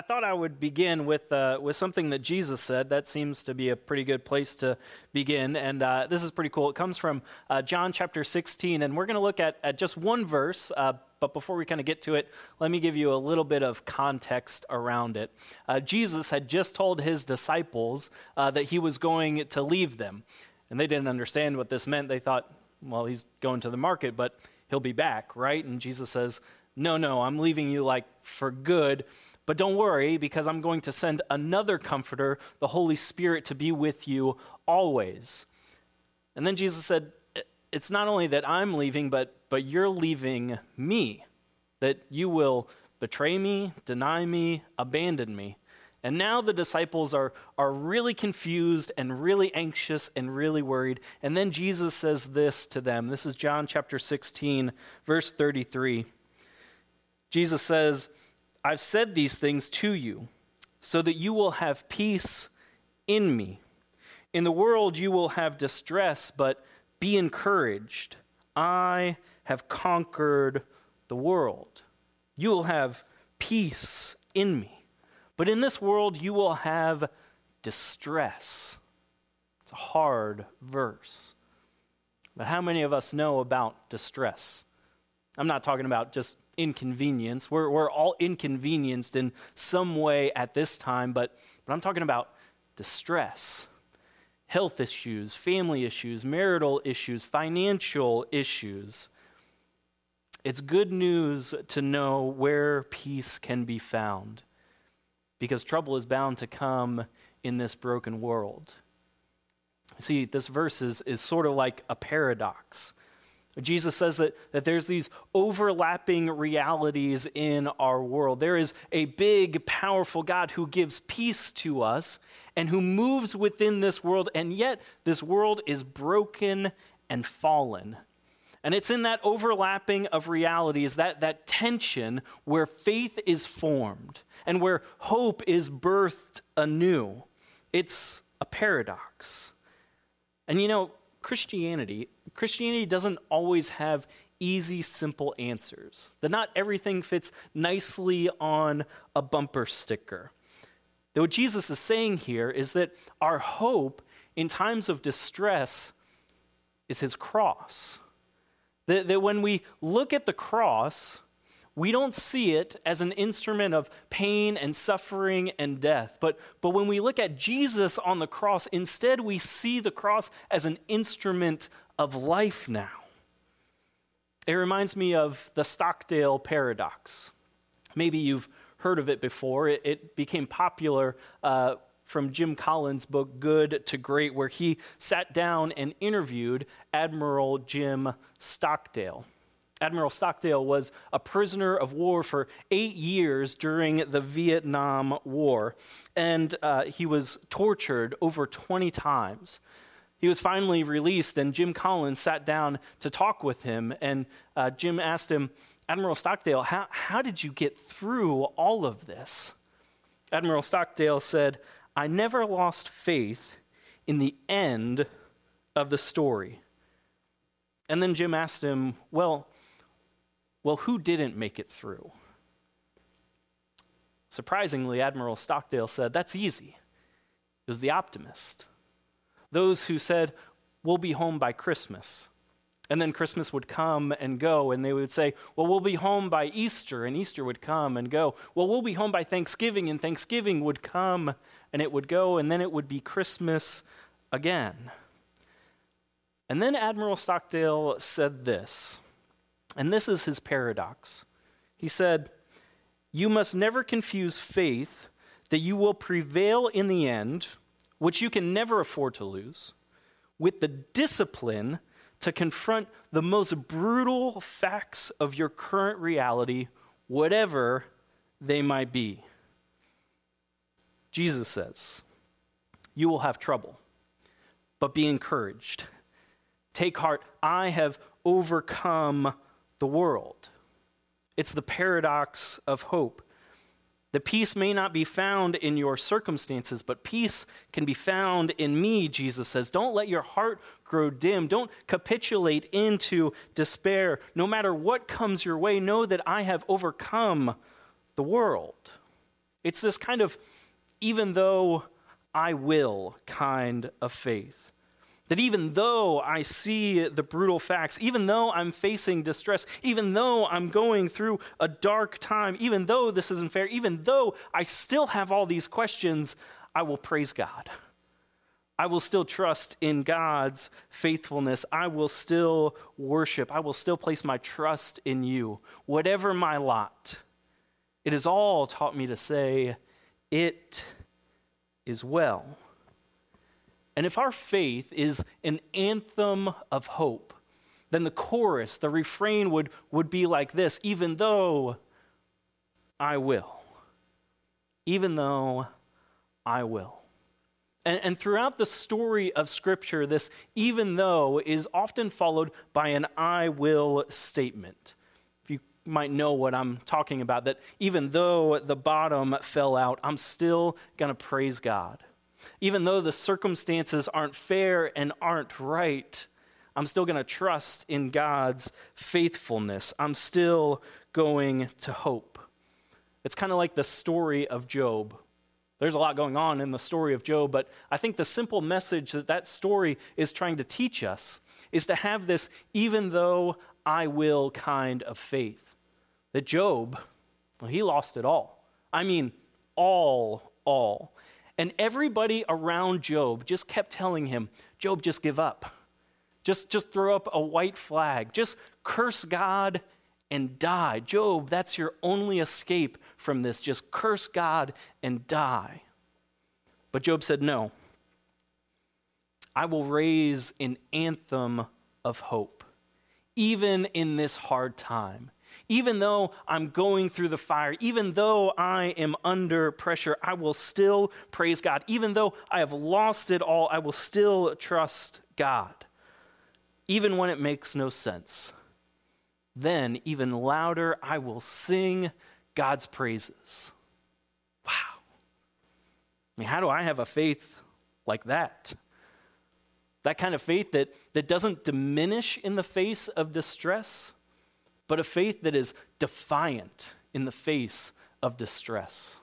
I thought I would begin with, uh, with something that Jesus said. That seems to be a pretty good place to begin. And uh, this is pretty cool. It comes from uh, John chapter 16. And we're going to look at, at just one verse. Uh, but before we kind of get to it, let me give you a little bit of context around it. Uh, Jesus had just told his disciples uh, that he was going to leave them. And they didn't understand what this meant. They thought, well, he's going to the market, but he'll be back, right? And Jesus says, no, no, I'm leaving you like for good. But don't worry, because I'm going to send another comforter, the Holy Spirit, to be with you always. And then Jesus said, It's not only that I'm leaving, but, but you're leaving me, that you will betray me, deny me, abandon me. And now the disciples are, are really confused and really anxious and really worried. And then Jesus says this to them. This is John chapter 16, verse 33. Jesus says, I've said these things to you so that you will have peace in me. In the world you will have distress, but be encouraged. I have conquered the world. You will have peace in me. But in this world you will have distress. It's a hard verse. But how many of us know about distress? I'm not talking about just inconvenience. We're, we're all inconvenienced in some way at this time, but, but I'm talking about distress, health issues, family issues, marital issues, financial issues. It's good news to know where peace can be found because trouble is bound to come in this broken world. See, this verse is, is sort of like a paradox. Jesus says that, that there's these overlapping realities in our world. There is a big, powerful God who gives peace to us and who moves within this world, and yet this world is broken and fallen. And it's in that overlapping of realities, that, that tension where faith is formed and where hope is birthed anew. It's a paradox. And you know, Christianity, Christianity doesn't always have easy, simple answers. That not everything fits nicely on a bumper sticker. That what Jesus is saying here is that our hope in times of distress is his cross. That, that when we look at the cross, we don't see it as an instrument of pain and suffering and death. But, but when we look at Jesus on the cross, instead we see the cross as an instrument of life now. It reminds me of the Stockdale paradox. Maybe you've heard of it before. It, it became popular uh, from Jim Collins' book, Good to Great, where he sat down and interviewed Admiral Jim Stockdale. Admiral Stockdale was a prisoner of war for eight years during the Vietnam War, and uh, he was tortured over 20 times. He was finally released, and Jim Collins sat down to talk with him. And uh, Jim asked him, Admiral Stockdale, how, how did you get through all of this? Admiral Stockdale said, I never lost faith in the end of the story. And then Jim asked him, Well, well, who didn't make it through? Surprisingly, Admiral Stockdale said, That's easy. It was the optimist. Those who said, We'll be home by Christmas. And then Christmas would come and go, and they would say, Well, we'll be home by Easter, and Easter would come and go. Well, we'll be home by Thanksgiving, and Thanksgiving would come and it would go, and then it would be Christmas again. And then Admiral Stockdale said this and this is his paradox. He said, You must never confuse faith that you will prevail in the end, which you can never afford to lose, with the discipline to confront the most brutal facts of your current reality, whatever they might be. Jesus says, You will have trouble, but be encouraged. Take heart, I have overcome the world. It's the paradox of hope. The peace may not be found in your circumstances, but peace can be found in me, Jesus says. Don't let your heart grow dim. Don't capitulate into despair. No matter what comes your way, know that I have overcome the world. It's this kind of even though I will kind of faith. That even though I see the brutal facts, even though I'm facing distress, even though I'm going through a dark time, even though this isn't fair, even though I still have all these questions, I will praise God. I will still trust in God's faithfulness. I will still worship. I will still place my trust in you. Whatever my lot, it has all taught me to say, It is well. And if our faith is an anthem of hope, then the chorus, the refrain would, would be like this even though I will. Even though I will. And, and, throughout the story of Scripture, this even though is often followed by an I will statement. If you might know what I'm talking about, that even though the bottom fell out, I'm still going to praise God. Even though the circumstances aren't fair and aren't right, I'm still going to trust in God's faithfulness. I'm still going to hope. It's kind of like the story of Job. There's a lot going on in the story of Job, but I think the simple message that that story is trying to teach us is to have this even though I will kind of faith. That Job, well, he lost it all. I mean, all, all. And everybody around Job just kept telling him, Job, just give up. Just, just throw up a white flag. Just curse God and die. Job, that's your only escape from this. Just curse God and die. But Job said, No. I will raise an anthem of hope, even in this hard time. Even though I'm going through the fire, even though I am under pressure, I will still praise God. Even though I have lost it all, I will still trust God, even when it makes no sense. Then, even louder, I will sing God's praises. Wow. I mean, how do I have a faith like that? That kind of faith that, that doesn't diminish in the face of distress, but a faith that is defiant in the face of distress.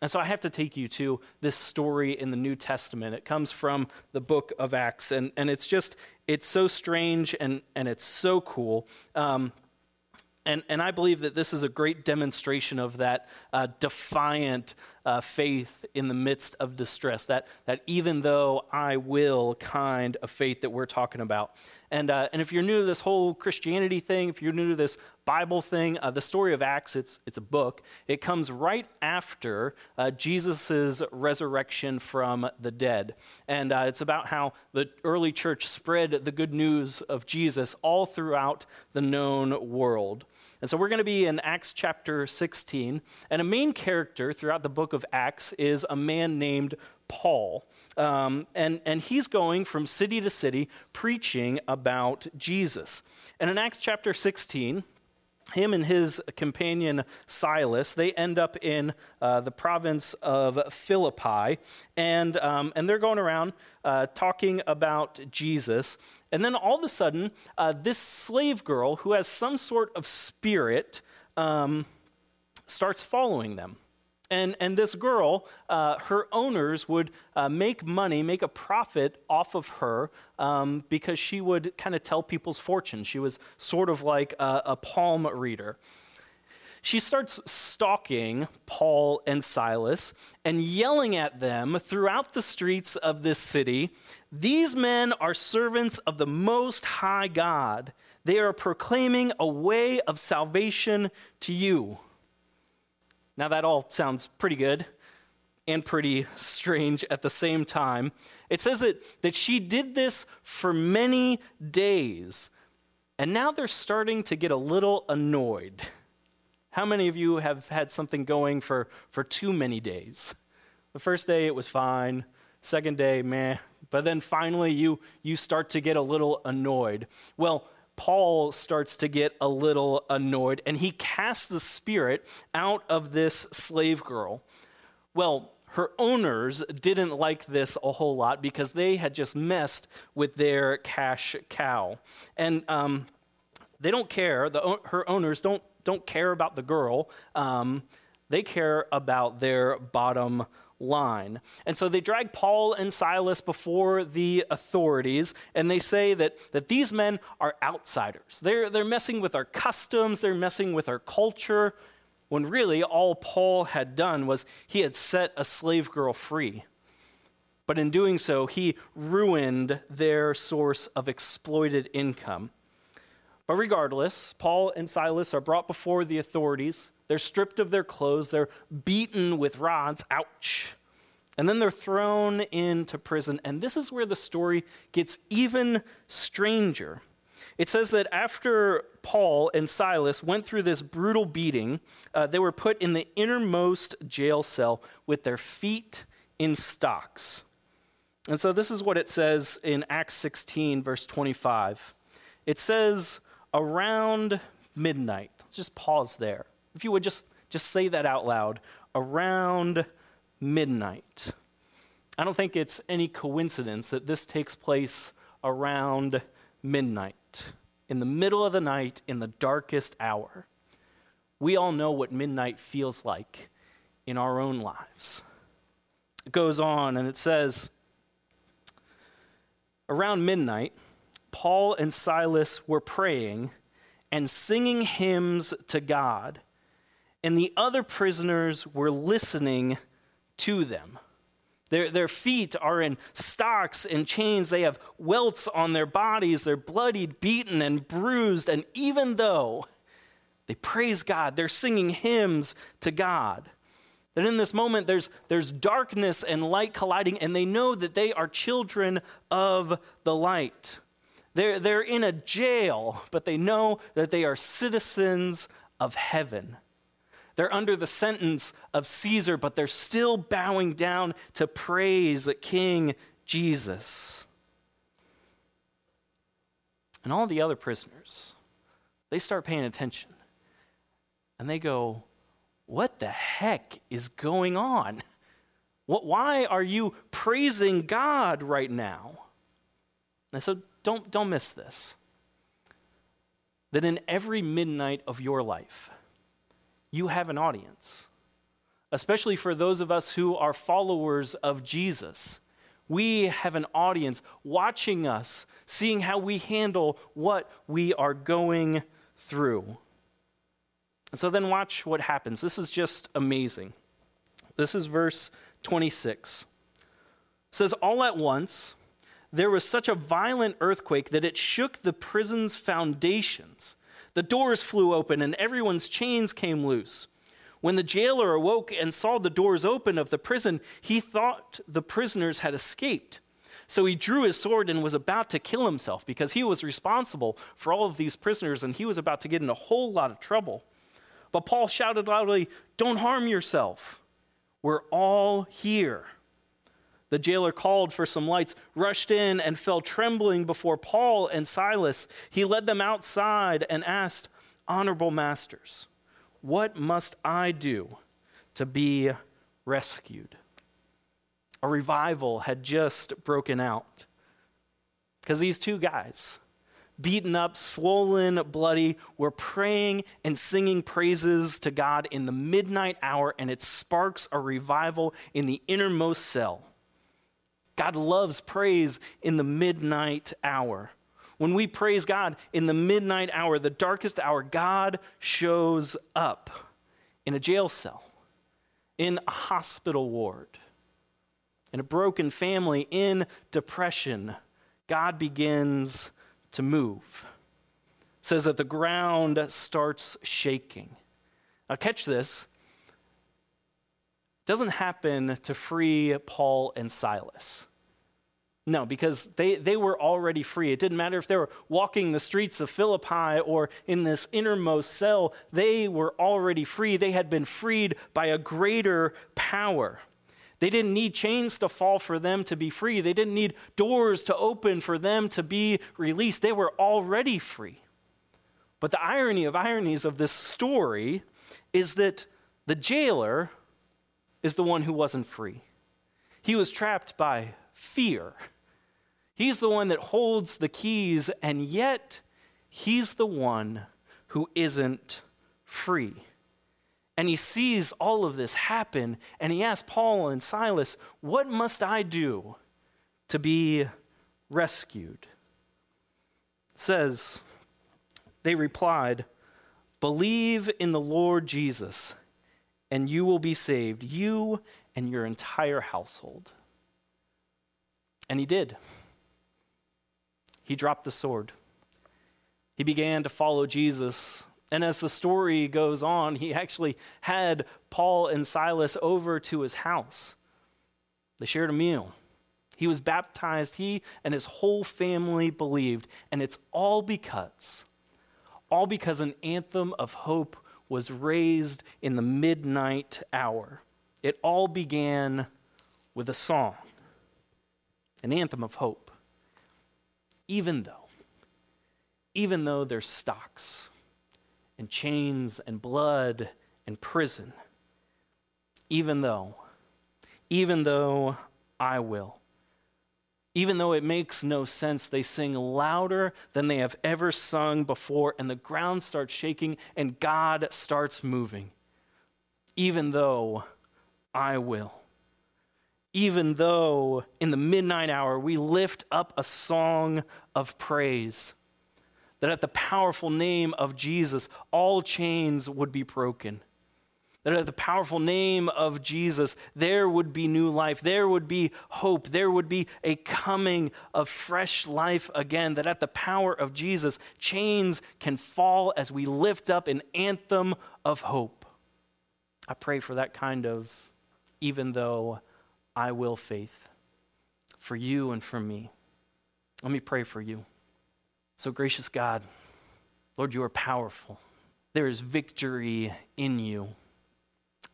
And so I have to take you to this story in the New Testament. It comes from the book of Acts, and, and it's just, it's so strange and, and it's so cool. Um, and, and I believe that this is a great demonstration of that uh, defiant uh, faith in the midst of distress, that, that even though I will kind of faith that we're talking about. And, uh, and if you're new to this whole Christianity thing, if you're new to this Bible thing, uh, the story of Acts, it's, it's a book. It comes right after uh, Jesus' resurrection from the dead. And uh, it's about how the early church spread the good news of Jesus all throughout the known world. And so we're going to be in Acts chapter 16. And a main character throughout the book of Acts is a man named Paul. Um, and, and he's going from city to city preaching about Jesus. And in Acts chapter 16, him and his companion Silas, they end up in uh, the province of Philippi, and, um, and they're going around uh, talking about Jesus. And then all of a sudden, uh, this slave girl who has some sort of spirit um, starts following them. And, and this girl, uh, her owners would uh, make money, make a profit off of her um, because she would kind of tell people's fortunes. She was sort of like a, a palm reader. She starts stalking Paul and Silas and yelling at them throughout the streets of this city These men are servants of the Most High God. They are proclaiming a way of salvation to you. Now, that all sounds pretty good and pretty strange at the same time. It says that, that she did this for many days, and now they're starting to get a little annoyed. How many of you have had something going for, for too many days? The first day it was fine, second day, meh, but then finally you, you start to get a little annoyed. Well, Paul starts to get a little annoyed and he casts the spirit out of this slave girl. Well, her owners didn't like this a whole lot because they had just messed with their cash cow. And um, they don't care, the, her owners don't, don't care about the girl. Um, They care about their bottom line. And so they drag Paul and Silas before the authorities, and they say that, that these men are outsiders. They're, they're messing with our customs, they're messing with our culture, when really all Paul had done was he had set a slave girl free. But in doing so, he ruined their source of exploited income. But regardless, Paul and Silas are brought before the authorities. They're stripped of their clothes, they're beaten with rods, ouch. And then they're thrown into prison. And this is where the story gets even stranger. It says that after Paul and Silas went through this brutal beating, uh, they were put in the innermost jail cell with their feet in stocks. And so this is what it says in Acts 16, verse 25. It says, around midnight. Let's just pause there. If you would just, just say that out loud. Around midnight. I don't think it's any coincidence that this takes place around midnight, in the middle of the night, in the darkest hour. We all know what midnight feels like in our own lives. It goes on and it says, around midnight, Paul and Silas were praying and singing hymns to God, and the other prisoners were listening to them. Their, their feet are in stocks and chains. They have welts on their bodies. They're bloodied, beaten, and bruised. And even though they praise God, they're singing hymns to God. That in this moment, there's, there's darkness and light colliding, and they know that they are children of the light. They're, they're in a jail, but they know that they are citizens of heaven. They're under the sentence of Caesar, but they're still bowing down to praise King Jesus. And all the other prisoners, they start paying attention. And they go, What the heck is going on? What, why are you praising God right now? And so don't, don't miss this. That in every midnight of your life, you have an audience, especially for those of us who are followers of Jesus. We have an audience watching us, seeing how we handle what we are going through. And so then watch what happens. This is just amazing. This is verse 26. It says, All at once, there was such a violent earthquake that it shook the prison's foundations. The doors flew open and everyone's chains came loose. When the jailer awoke and saw the doors open of the prison, he thought the prisoners had escaped. So he drew his sword and was about to kill himself because he was responsible for all of these prisoners and he was about to get in a whole lot of trouble. But Paul shouted loudly, Don't harm yourself. We're all here. The jailer called for some lights, rushed in, and fell trembling before Paul and Silas. He led them outside and asked, Honorable masters, what must I do to be rescued? A revival had just broken out because these two guys, beaten up, swollen, bloody, were praying and singing praises to God in the midnight hour, and it sparks a revival in the innermost cell. God loves praise in the midnight hour. When we praise God in the midnight hour, the darkest hour, God shows up in a jail cell, in a hospital ward, in a broken family, in depression. God begins to move. It says that the ground starts shaking. Now, catch this. Doesn't happen to free Paul and Silas. No, because they, they were already free. It didn't matter if they were walking the streets of Philippi or in this innermost cell, they were already free. They had been freed by a greater power. They didn't need chains to fall for them to be free. They didn't need doors to open for them to be released. They were already free. But the irony of ironies of this story is that the jailer is the one who wasn't free. He was trapped by fear. He's the one that holds the keys, and yet he's the one who isn't free. and he sees all of this happen, and he asks Paul and Silas, What must I do to be rescued? It says, They replied, Believe in the Lord Jesus, and you will be saved, you and your entire household. And he did. He dropped the sword. He began to follow Jesus. And as the story goes on, he actually had Paul and Silas over to his house. They shared a meal. He was baptized. He and his whole family believed. And it's all because all because an anthem of hope was raised in the midnight hour. It all began with a song, an anthem of hope. Even though, even though there's stocks and chains and blood and prison, even though, even though I will. Even though it makes no sense, they sing louder than they have ever sung before, and the ground starts shaking and God starts moving. Even though I will. Even though in the midnight hour we lift up a song of praise, that at the powerful name of Jesus, all chains would be broken that at the powerful name of Jesus, there would be new life, there would be hope, there would be a coming of fresh life again. That at the power of Jesus, chains can fall as we lift up an anthem of hope. I pray for that kind of, even though I will faith, for you and for me. Let me pray for you. So, gracious God, Lord, you are powerful. There is victory in you.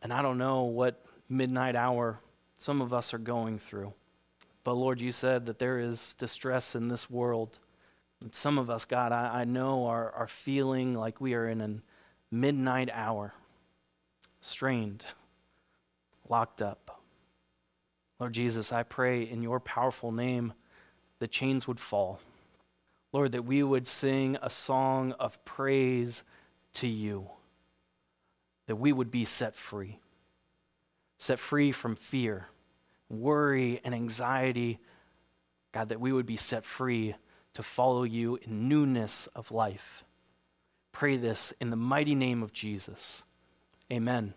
And I don't know what midnight hour some of us are going through. But Lord, you said that there is distress in this world. And some of us, God, I, I know are, are feeling like we are in a midnight hour, strained, locked up. Lord Jesus, I pray in your powerful name the chains would fall. Lord, that we would sing a song of praise to you that we would be set free. Set free from fear, worry, and anxiety. God, that we would be set free to follow you in newness of life. Pray this in the mighty name of Jesus. Amen.